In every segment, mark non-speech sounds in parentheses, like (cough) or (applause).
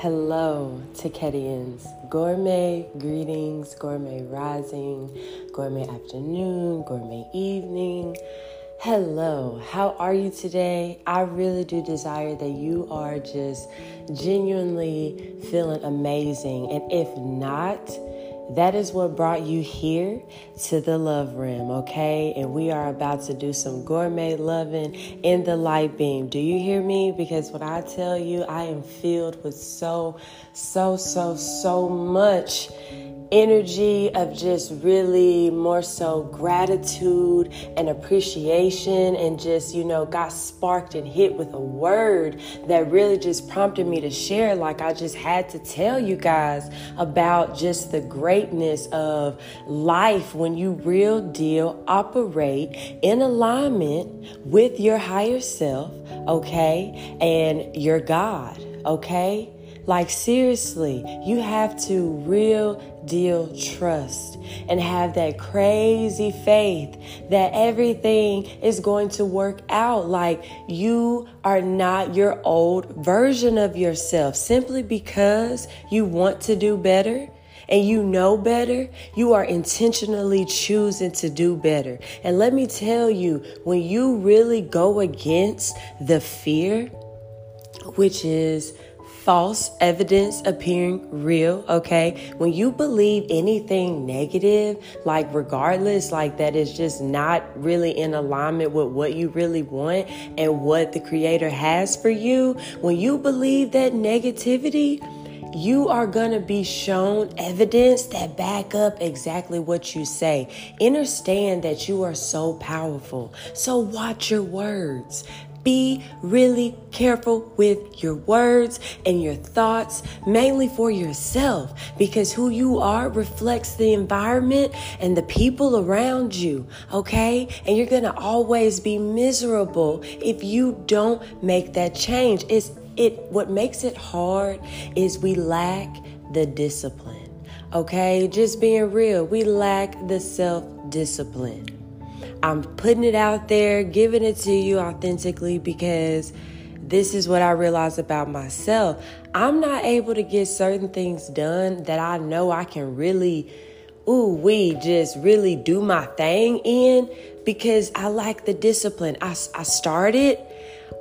Hello, Takedians. Gourmet greetings, gourmet rising, gourmet afternoon, gourmet evening. Hello, how are you today? I really do desire that you are just genuinely feeling amazing. And if not, that is what brought you here to the love rim, okay? And we are about to do some gourmet loving in the light beam. Do you hear me? Because when I tell you, I am filled with so, so, so, so much energy of just really more so gratitude and appreciation and just you know got sparked and hit with a word that really just prompted me to share like I just had to tell you guys about just the greatness of life when you real deal operate in alignment with your higher self okay and your God okay? Like, seriously, you have to real deal trust and have that crazy faith that everything is going to work out. Like, you are not your old version of yourself simply because you want to do better and you know better, you are intentionally choosing to do better. And let me tell you, when you really go against the fear, which is false evidence appearing real, okay? When you believe anything negative, like regardless, like that is just not really in alignment with what you really want and what the Creator has for you, when you believe that negativity, you are going to be shown evidence that back up exactly what you say. Understand that you are so powerful. So watch your words. Be really careful with your words and your thoughts, mainly for yourself, because who you are reflects the environment and the people around you, okay? And you're gonna always be miserable if you don't make that change. It's it what makes it hard is we lack the discipline. Okay? Just being real, we lack the self-discipline. I'm putting it out there, giving it to you authentically because this is what I realize about myself. I'm not able to get certain things done that I know I can really, ooh, we just really do my thing in because I like the discipline. I, I started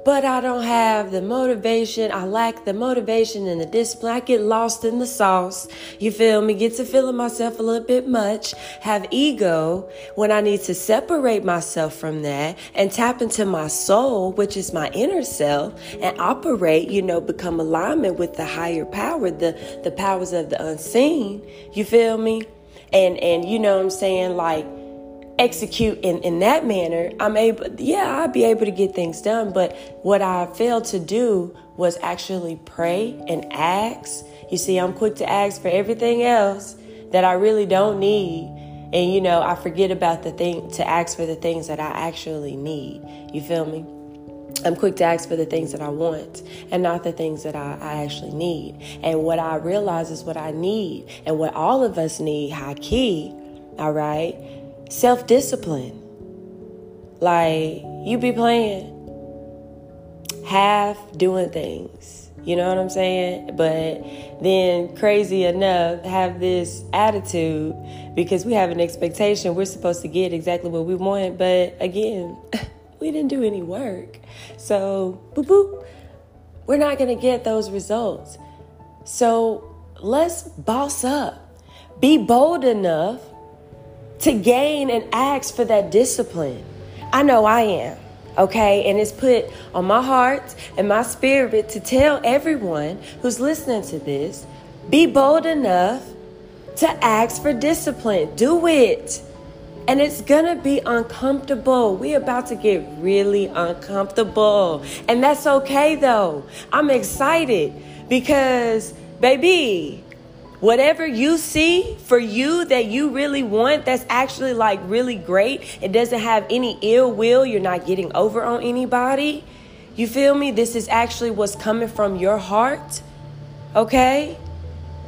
but I don't have the motivation. I lack the motivation and the discipline. I get lost in the sauce. You feel me? Get to feeling myself a little bit much. Have ego when I need to separate myself from that and tap into my soul, which is my inner self, and operate, you know, become alignment with the higher power, the, the powers of the unseen. You feel me? And and you know what I'm saying? Like execute in, in that manner, I'm able, yeah, I'll be able to get things done. But what I failed to do was actually pray and ask. You see, I'm quick to ask for everything else that I really don't need. And, you know, I forget about the thing to ask for the things that I actually need. You feel me? I'm quick to ask for the things that I want and not the things that I, I, actually need. And what I realize is what I need and what all of us need, high key, all right, self discipline. Like, you be playing half doing things. You know what I'm saying? But then, crazy enough, have this attitude because we have an expectation we're supposed to get exactly what we want. But again, (laughs) we didn't do any work. So, boop, boop, we're not to get those results. So, let's boss up. Be bold enough to gain and ask for that discipline. I know I am, okay? And it's put on my heart and my spirit to tell everyone who's listening to this be bold enough to ask for discipline. Do it. And it's gonna be uncomfortable. We're about to get really uncomfortable. And that's okay though. I'm excited because, baby, Whatever you see for you that you really want, that's actually like really great. It doesn't have any ill will. You're not getting over on anybody. You feel me? This is actually what's coming from your heart. Okay?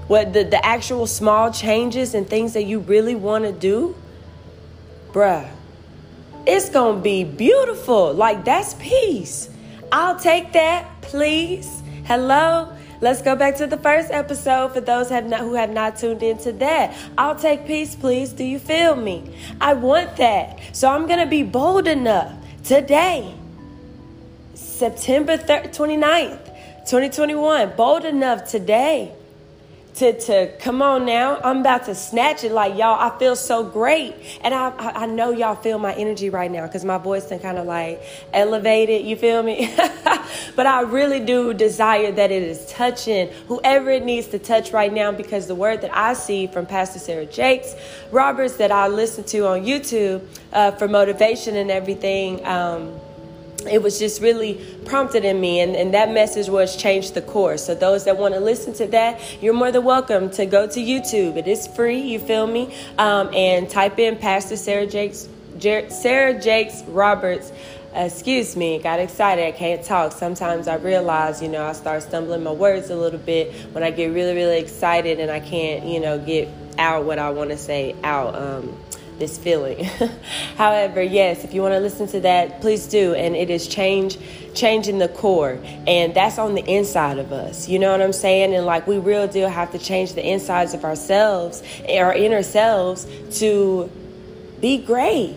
What the, the actual small changes and things that you really want to do. Bruh, it's going to be beautiful. Like, that's peace. I'll take that, please. Hello? Let's go back to the first episode for those have not, who have not tuned into that. I'll take peace, please. Do you feel me? I want that. So I'm going to be bold enough today, September 3rd, 29th, 2021, bold enough today to, to come on now. I'm about to snatch it like y'all. I feel so great. And I, I, I know y'all feel my energy right now because my voice been kind of like elevated. You feel me? (laughs) but I really do desire that it is touching whoever it needs to touch right now because the word that I see from Pastor Sarah Jakes Roberts that I listen to on YouTube uh, for motivation and everything. Um, it was just really prompted in me and, and that message was change the course. So those that want to listen to that you're more than welcome to go to youtube. It is free you feel me? Um, and type in pastor sarah jakes Jer- sarah jakes roberts. Excuse me got excited i can't talk. Sometimes i realize you know i start stumbling my words a little bit when i get really really excited and i can't you know get out what i want to say out. Um, this feeling. (laughs) However, yes, if you want to listen to that, please do. And it is change, changing the core. And that's on the inside of us. You know what I'm saying? And like we real deal have to change the insides of ourselves, our inner selves to be great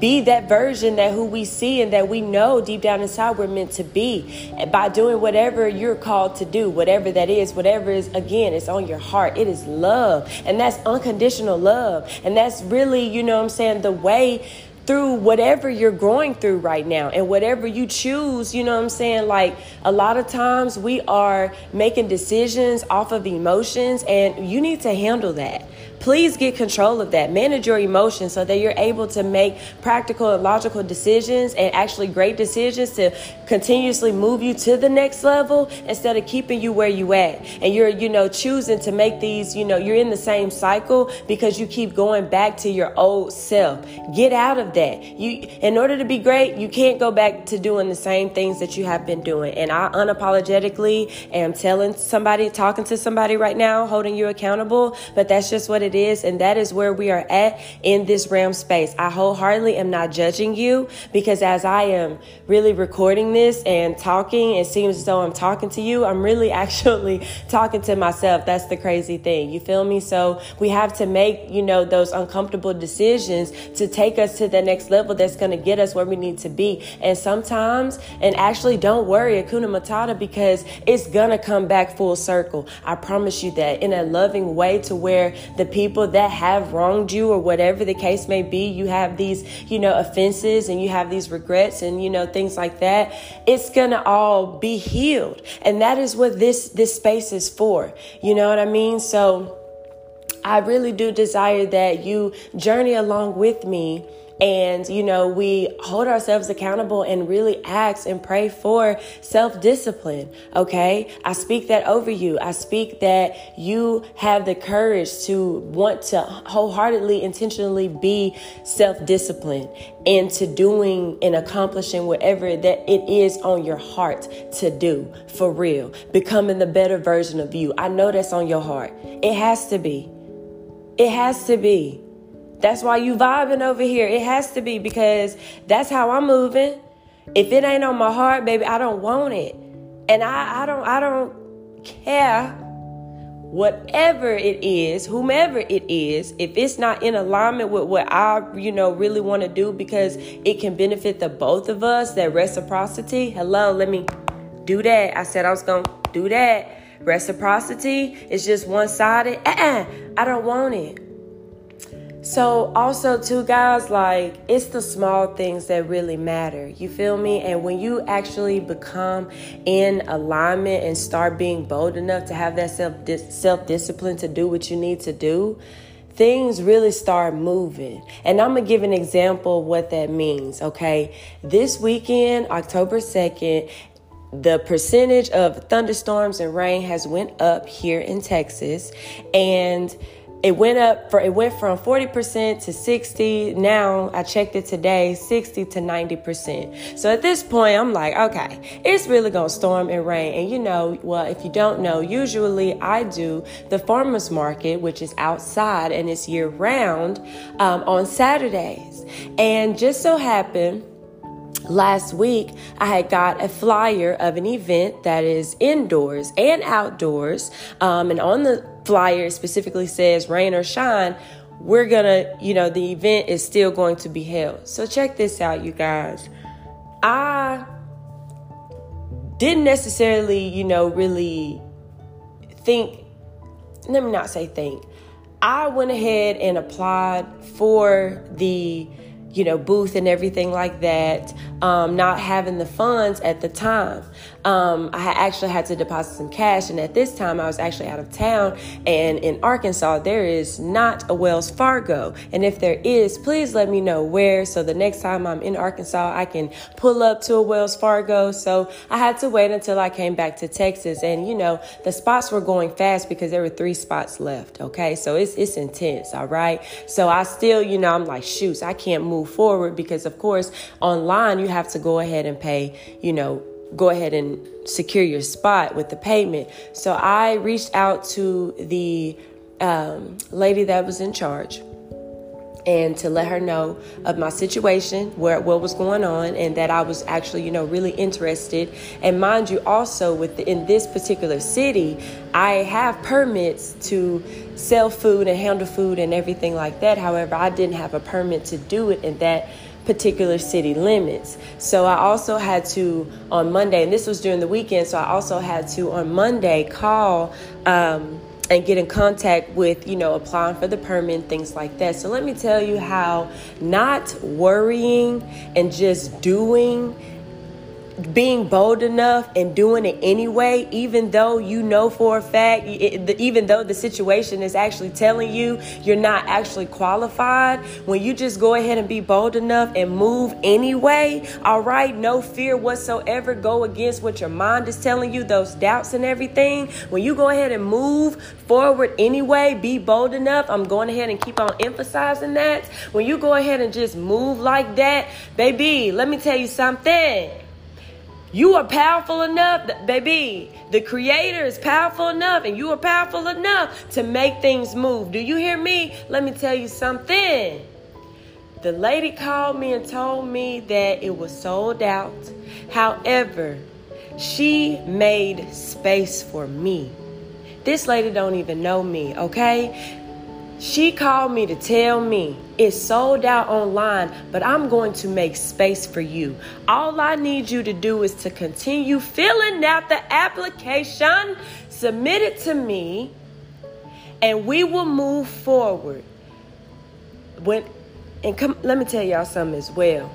be that version that who we see and that we know deep down inside we're meant to be by doing whatever you're called to do whatever that is whatever is again it's on your heart it is love and that's unconditional love and that's really you know what i'm saying the way through whatever you're going through right now and whatever you choose, you know what I'm saying? Like a lot of times we are making decisions off of emotions and you need to handle that. Please get control of that. Manage your emotions so that you're able to make practical and logical decisions and actually great decisions to continuously move you to the next level instead of keeping you where you at. And you're, you know, choosing to make these, you know, you're in the same cycle because you keep going back to your old self. Get out of that. You in order to be great, you can't go back to doing the same things that you have been doing. And I unapologetically am telling somebody, talking to somebody right now, holding you accountable, but that's just what it is. And that is where we are at in this realm space. I wholeheartedly am not judging you because as I am really recording this and talking, it seems as though I'm talking to you. I'm really (laughs) actually talking to myself. That's the crazy thing. You feel me? So we have to make, you know, those uncomfortable decisions to take us to the next level that's going to get us where we need to be. And sometimes, and actually don't worry, Hakuna Matata, because it's going to come back full circle. I promise you that in a loving way to where the people that have wronged you or whatever the case may be, you have these, you know, offenses and you have these regrets and, you know, things like that. It's going to all be healed. And that is what this, this space is for. You know what I mean? So I really do desire that you journey along with me and, you know, we hold ourselves accountable and really ask and pray for self discipline. Okay. I speak that over you. I speak that you have the courage to want to wholeheartedly, intentionally be self disciplined into doing and accomplishing whatever that it is on your heart to do for real. Becoming the better version of you. I know that's on your heart. It has to be. It has to be. That's why you vibing over here. It has to be because that's how I'm moving. If it ain't on my heart, baby, I don't want it. And I, I don't I don't care whatever it is, whomever it is, if it's not in alignment with what I, you know, really want to do because it can benefit the both of us, that reciprocity. Hello, let me do that. I said I was going to do that. Reciprocity is just one sided. Uh-uh, I don't want it. So, also, too, guys, like it's the small things that really matter. You feel me? And when you actually become in alignment and start being bold enough to have that self self discipline to do what you need to do, things really start moving. And I'm gonna give an example of what that means. Okay, this weekend, October second, the percentage of thunderstorms and rain has went up here in Texas, and it went up for it went from 40% to 60 now i checked it today 60 to 90% so at this point i'm like okay it's really gonna storm and rain. And you know well if you don't know usually i do the farmers market which is outside and it's year round um, on saturdays. And just so happened last week I had got a flyer of an event that is indoors and outdoors. Um, and on the flyer specifically says rain or shine, we're gonna, you know, the event is still going to be held. So check this out, you guys. I didn't necessarily, you know, really think, let me not say think. I went ahead and applied for the you know, booth and everything like that, um, not having the funds at the time. Um, I actually had to deposit some cash, and at this time, I was actually out of town. And in Arkansas, there is not a Wells Fargo. And if there is, please let me know where. So the next time I'm in Arkansas, I can pull up to a Wells Fargo. So I had to wait until I came back to Texas. And, you know, the spots were going fast because there were three spots left. Okay. So it's, it's intense. All right. So I still, you know, I'm like, shoots, I can't move move forward because, of course, online you have to go ahead and pay, you know, go ahead and secure your spot with the payment. So I reached out to the um, lady that was in charge and to let her know of my situation, where what was going on, and that I was actually, you know, really interested. And mind you, also with in this particular city, I have permits to sell food and handle food and everything like that. However, I didn't have a permit to do it and that particular city limits. So I also had to on Monday, and this was during the weekend. So I also had to on Monday call. Um, and get in contact with, you know, applying for the permit, things like that. So let me tell you how not worrying and just doing being bold enough and doing it anyway, even though you know for a fact, even though the situation is actually telling you you're not actually qualified, when you just go ahead and be bold enough and move anyway, all right, no fear whatsoever, go against what your mind is telling you, those doubts and everything. When you go ahead and move forward anyway, be bold enough. I'm going ahead and keep on emphasizing that. When you go ahead and just move like that, baby, let me tell you something. You are powerful enough, baby. The creator is powerful enough, and you are powerful enough to make things move. Do you hear me? Let me tell you something. The lady called me and told me that it was sold out. However, she made space for me. This lady don't even know me, okay? She called me to tell me it's sold out online, but I'm going to make space for you. All I need you to do is to continue filling out the application, submit it to me, and we will move forward. When and come let me tell y'all something as well.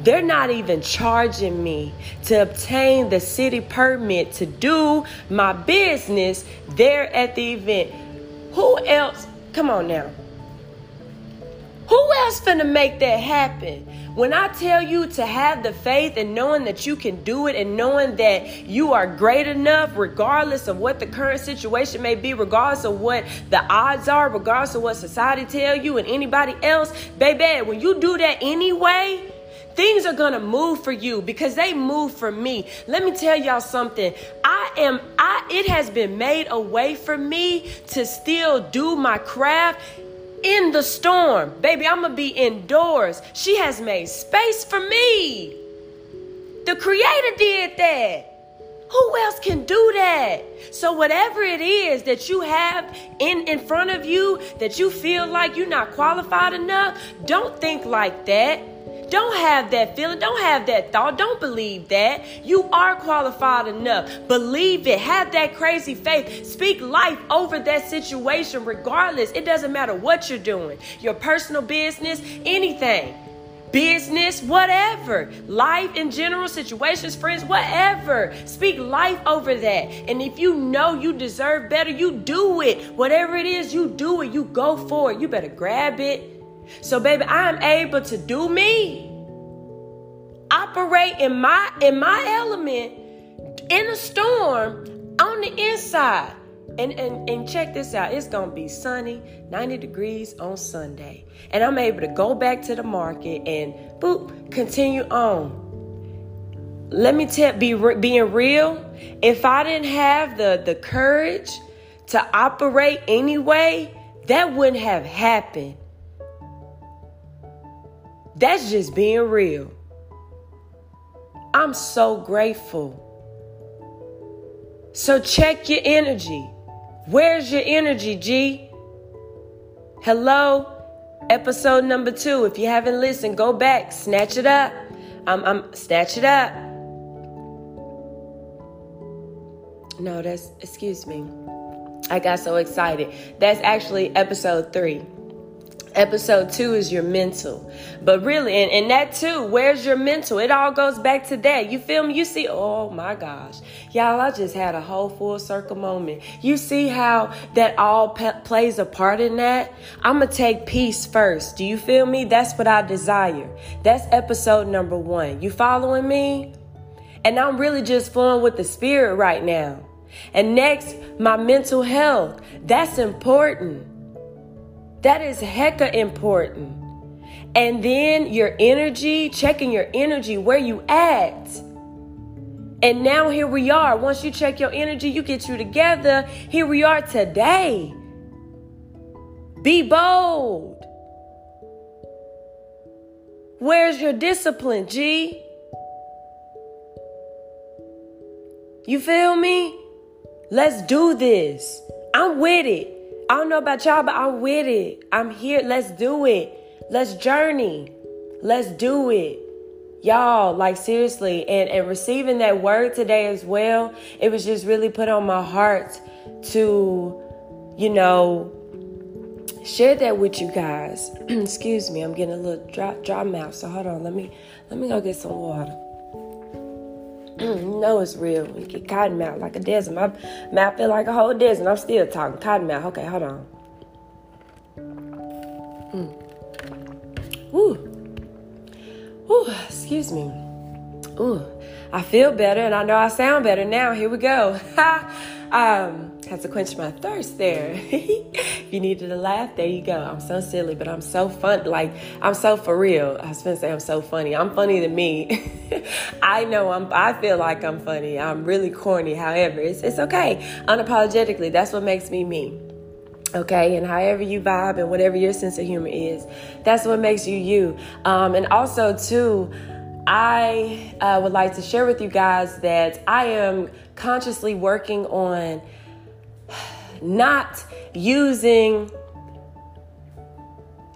They're not even charging me to obtain the city permit to do my business there at the event. Who else Come on now. Who else finna make that happen? When I tell you to have the faith and knowing that you can do it and knowing that you are great enough, regardless of what the current situation may be, regardless of what the odds are, regardless of what society tell you and anybody else, baby, when you do that anyway, Things are going to move for you because they move for me. Let me tell y'all something. I am I it has been made a way for me to still do my craft in the storm. Baby, I'm going to be indoors. She has made space for me. The creator did that. Who else can do that? So whatever it is that you have in in front of you that you feel like you're not qualified enough, don't think like that. Don't have that feeling. Don't have that thought. Don't believe that. You are qualified enough. Believe it. Have that crazy faith. Speak life over that situation, regardless. It doesn't matter what you're doing your personal business, anything business, whatever, life in general, situations, friends, whatever. Speak life over that. And if you know you deserve better, you do it. Whatever it is, you do it. You go for it. You better grab it so, baby, I am able to do me. Operate in my in my element in a storm on the inside. And, and and check this out. It's gonna be sunny, 90 degrees on Sunday. And I'm able to go back to the market and boop, continue on. Let me tell be being real, if I didn't have the the courage to operate anyway, that wouldn't have happened. That's just being real. I'm so grateful. So check your energy. Where's your energy, G? Hello? Episode number two. If you haven't listened, go back, snatch it up. I'm, I'm snatch it up. No, that's excuse me. I got so excited. That's actually episode three. Episode two is your mental. But really, and, and that too, where's your mental? It all goes back to that. You feel me? You see, oh my gosh. Y'all, I just had a whole full circle moment. You see how that all pe- plays a part in that? I'm going to take peace first. Do you feel me? That's what I desire. That's episode number one. You following me? And I'm really just flowing with the spirit right now. And next, my mental health. That's important. That is hecka important. And then your energy, checking your energy, where you at. And now here we are. Once you check your energy, you get you together. Here we are today. Be bold. Where's your discipline, G? You feel me? Let's do this. I'm with it. I don't know about y'all, but I'm with it. I'm here. Let's do it. Let's journey. Let's do it. Y'all, like seriously, and, and receiving that word today as well, it was just really put on my heart to, you know, share that with you guys. (clears throat) Excuse me, I'm getting a little dry, dry mouth. So hold on, let me let me go get some water. No, it's real. You get cotton mouth like a desert. My mouth feel like a whole desert. I'm still talking cotton mouth. Okay, hold on. Mm. Woo. Woo, excuse me. Ooh, I feel better and I know I sound better now. Here we go. (laughs) um, had to quench my thirst there. (laughs) if you needed to laugh, there you go. I'm so silly, but I'm so fun. Like I'm so for real. I was gonna say I'm so funny. I'm funny to me. (laughs) I know I'm. I feel like I'm funny. I'm really corny. However, it's it's okay. Unapologetically, that's what makes me me. Okay, and however you vibe and whatever your sense of humor is, that's what makes you you. Um, and also too. I uh, would like to share with you guys that I am consciously working on not using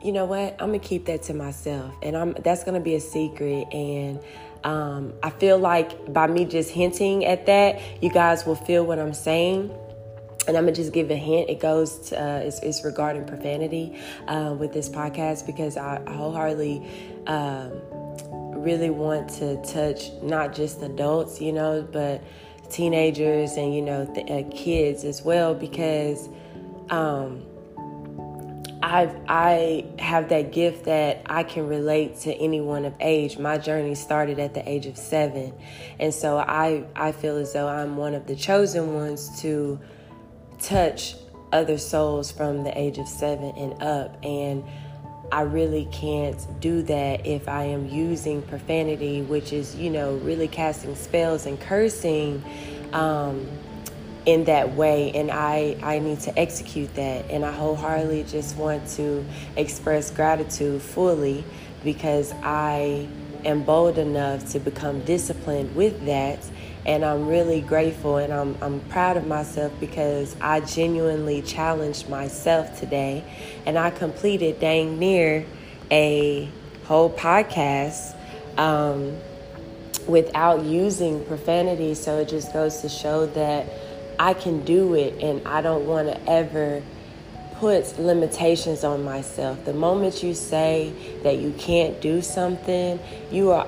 you know what i'm gonna keep that to myself and i'm that's gonna be a secret and um, i feel like by me just hinting at that you guys will feel what i'm saying and I'm gonna just give a hint. It goes to, uh, it's, it's, regarding profanity uh, with this podcast because I, I wholeheartedly um, really want to touch not just adults, you know, but teenagers and you know th- uh, kids as well because um, I I have that gift that I can relate to anyone of age. My journey started at the age of seven, and so I I feel as though I'm one of the chosen ones to touch other souls from the age of seven and up and I really can't do that if I am using profanity, which is, you know, really casting spells and cursing um, in that way. And I, I need to execute that. And I wholeheartedly just want to express gratitude fully because I am bold enough to become disciplined with that and I'm really grateful and I'm, I'm proud of myself because I genuinely challenged myself today and I completed dang near a whole podcast um, without using profanity. So it just goes to show that I can do it and I don't want to ever put limitations on myself. The moment you say that you can't do something, you are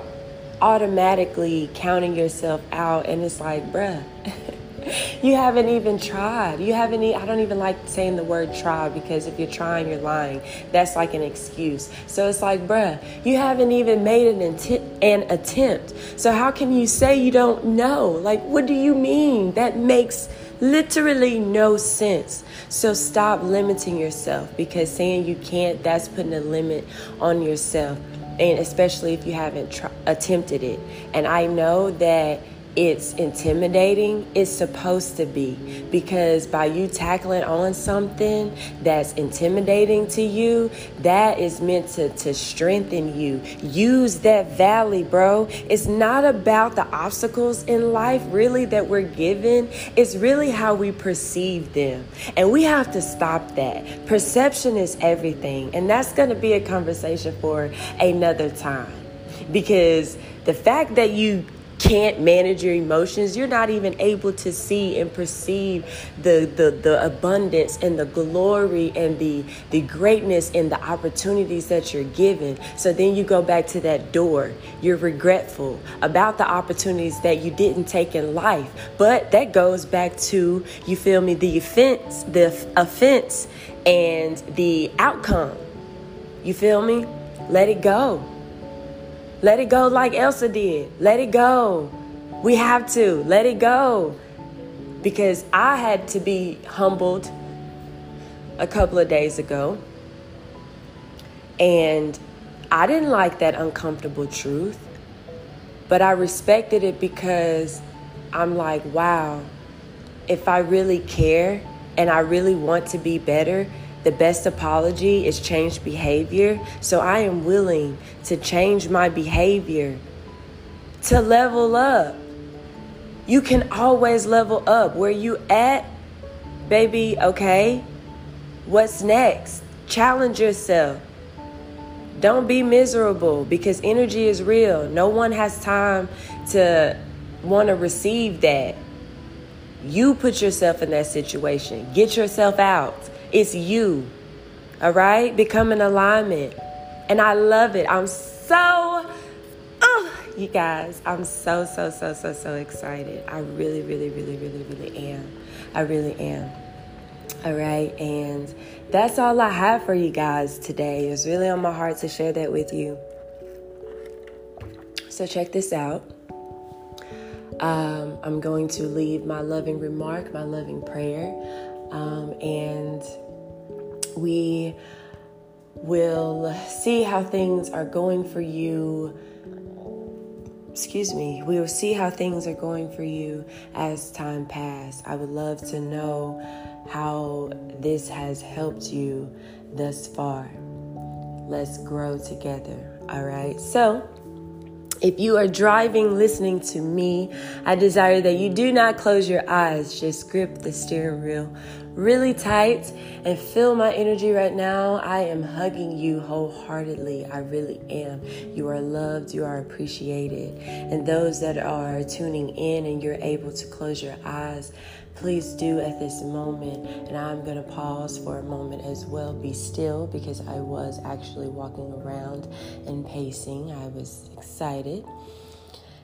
automatically counting yourself out and it's like bruh (laughs) you haven't even tried. You haven't i don't even like saying the word try because if you're trying you're lying. That's like an excuse. So it's like bruh you haven't even made an, intent, an attempt. So how can you say you don't know? Like what do you mean? That makes literally no sense. So stop limiting yourself because saying you can't that's putting a limit on yourself and especially if you haven't tr- attempted it. And I know that it's intimidating, it's supposed to be. Because by you tackling on something that's intimidating to you, that is meant to, to strengthen you. Use that valley, bro. It's not about the obstacles in life, really, that we're given. It's really how we perceive them. And we have to stop that. Perception is everything. And that's going to be a conversation for another time. Because the fact that you can't manage your emotions, you're not even able to see and perceive the, the, the abundance and the glory and the, the greatness and the opportunities that you're given. So then you go back to that door. You're regretful about the opportunities that you didn't take in life. But that goes back to, you feel me, the offense, the offense and the outcome. You feel me? Let it go. Let it go like Elsa did. Let it go. We have to. Let it go. Because I had to be humbled a couple of days ago. And I didn't like that uncomfortable truth. But I respected it because I'm like, wow, if I really care and I really want to be better, the best apology is change behavior. So I am willing to change my behavior to level up. You can always level up. Where you at, baby, okay? What's next? Challenge yourself. Don't be miserable because energy is real. No one has time to want to receive that. You put yourself in that situation. Get yourself out. It's you. All right? Become an alignment. And I love it. I'm so, oh, you guys, I'm so, so, so, so, so excited. I really, really, really, really, really am. I really am. All right. And that's all I have for you guys today. It's really on my heart to share that with you. So check this out. Um, I'm going to leave my loving remark, my loving prayer, um, and we will see how things are going for you. Excuse me, we will see how things are going for you as time passes. I would love to know how this has helped you thus far. Let's grow together. All right. So, if you are driving listening to me, I desire that you do not close your eyes, just grip the steering wheel really tight and feel my energy right now. I am hugging you wholeheartedly. I really am. You are loved, you are appreciated. And those that are tuning in and you're able to close your eyes, please do at this moment. And I'm going to pause for a moment as well. Be still because I was actually walking around and pacing. I was excited.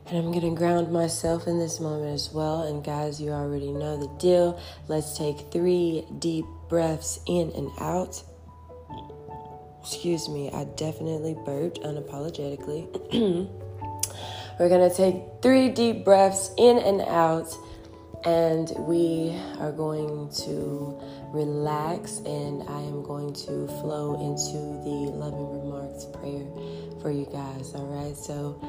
And I'm going to ground myself in this moment as well. And guys, you already know the deal. Let's take three deep breaths in and out. Excuse me, I definitely burped unapologetically. (clears throat) We're going to take three deep breaths in and out. And we are going to relax, and I am going to flow into the loving remarks prayer for you guys. All right, so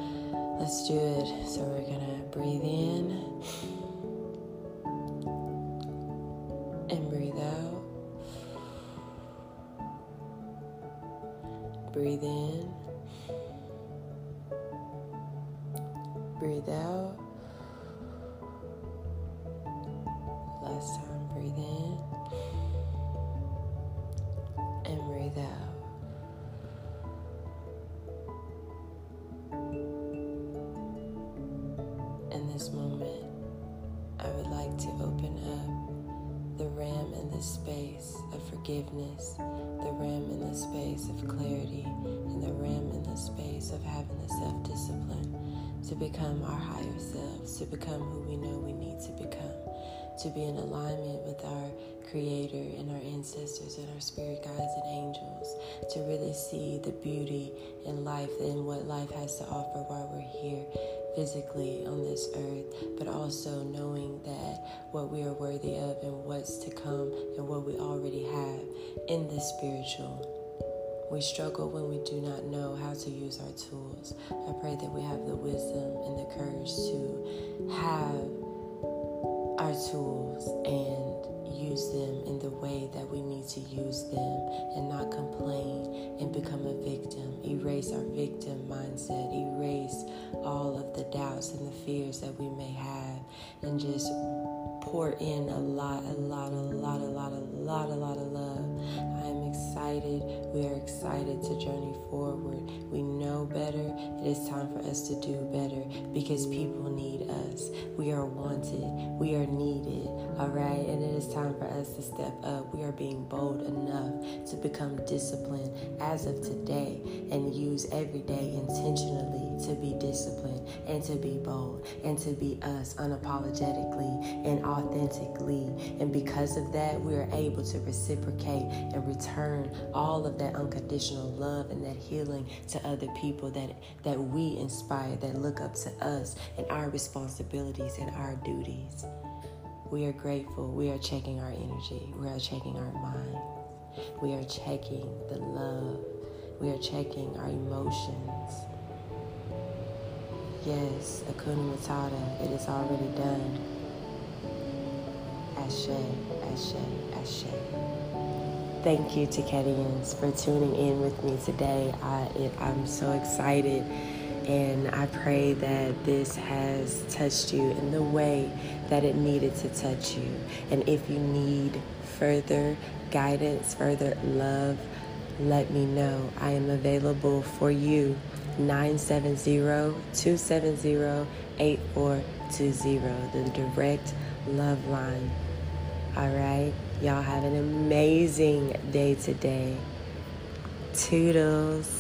Let's do it. So we're gonna breathe in and breathe out. Breathe in. Become our higher selves, to become who we know we need to become, to be in alignment with our Creator and our ancestors and our spirit guides and angels, to really see the beauty in life and what life has to offer while we're here physically on this earth, but also knowing that what we are worthy of and what's to come and what we already have in the spiritual We struggle when we do not know how to use our tools. I pray that we have the wisdom and the courage to have our tools and use them in the way that we need to use them and not complain and become a victim. Erase our victim mindset, erase all of the doubts and the fears that we may have, and just pour in a lot, a lot, a lot, a lot, a lot, a lot of love. I am excited. We are excited to journey forward. We know better. It is time for us to do better because people need us. We are wanted. We are needed. All right. And it is time for us to step up. We are being bold enough to become disciplined as of today and use every day intentionally to be disciplined and to be bold and to be us unapologetically and authentically. And because of that, we are able to reciprocate and return all of that unconditional love and that healing to other people that, that we inspire, that look up to us and our responsibilities and our duties. We are grateful. We are checking our energy. We are checking our mind. We are checking the love. We are checking our emotions. Yes, Hakuna Matata, it is already done. Ashe, Ashe, Ashe. Thank you to Kedians for tuning in with me today. I, it, I'm so excited, and I pray that this has touched you in the way that it needed to touch you. And if you need further guidance, further love, let me know. I am available for you 970-270-8420, the direct love line. All right, y'all have an amazing day today. Toodles.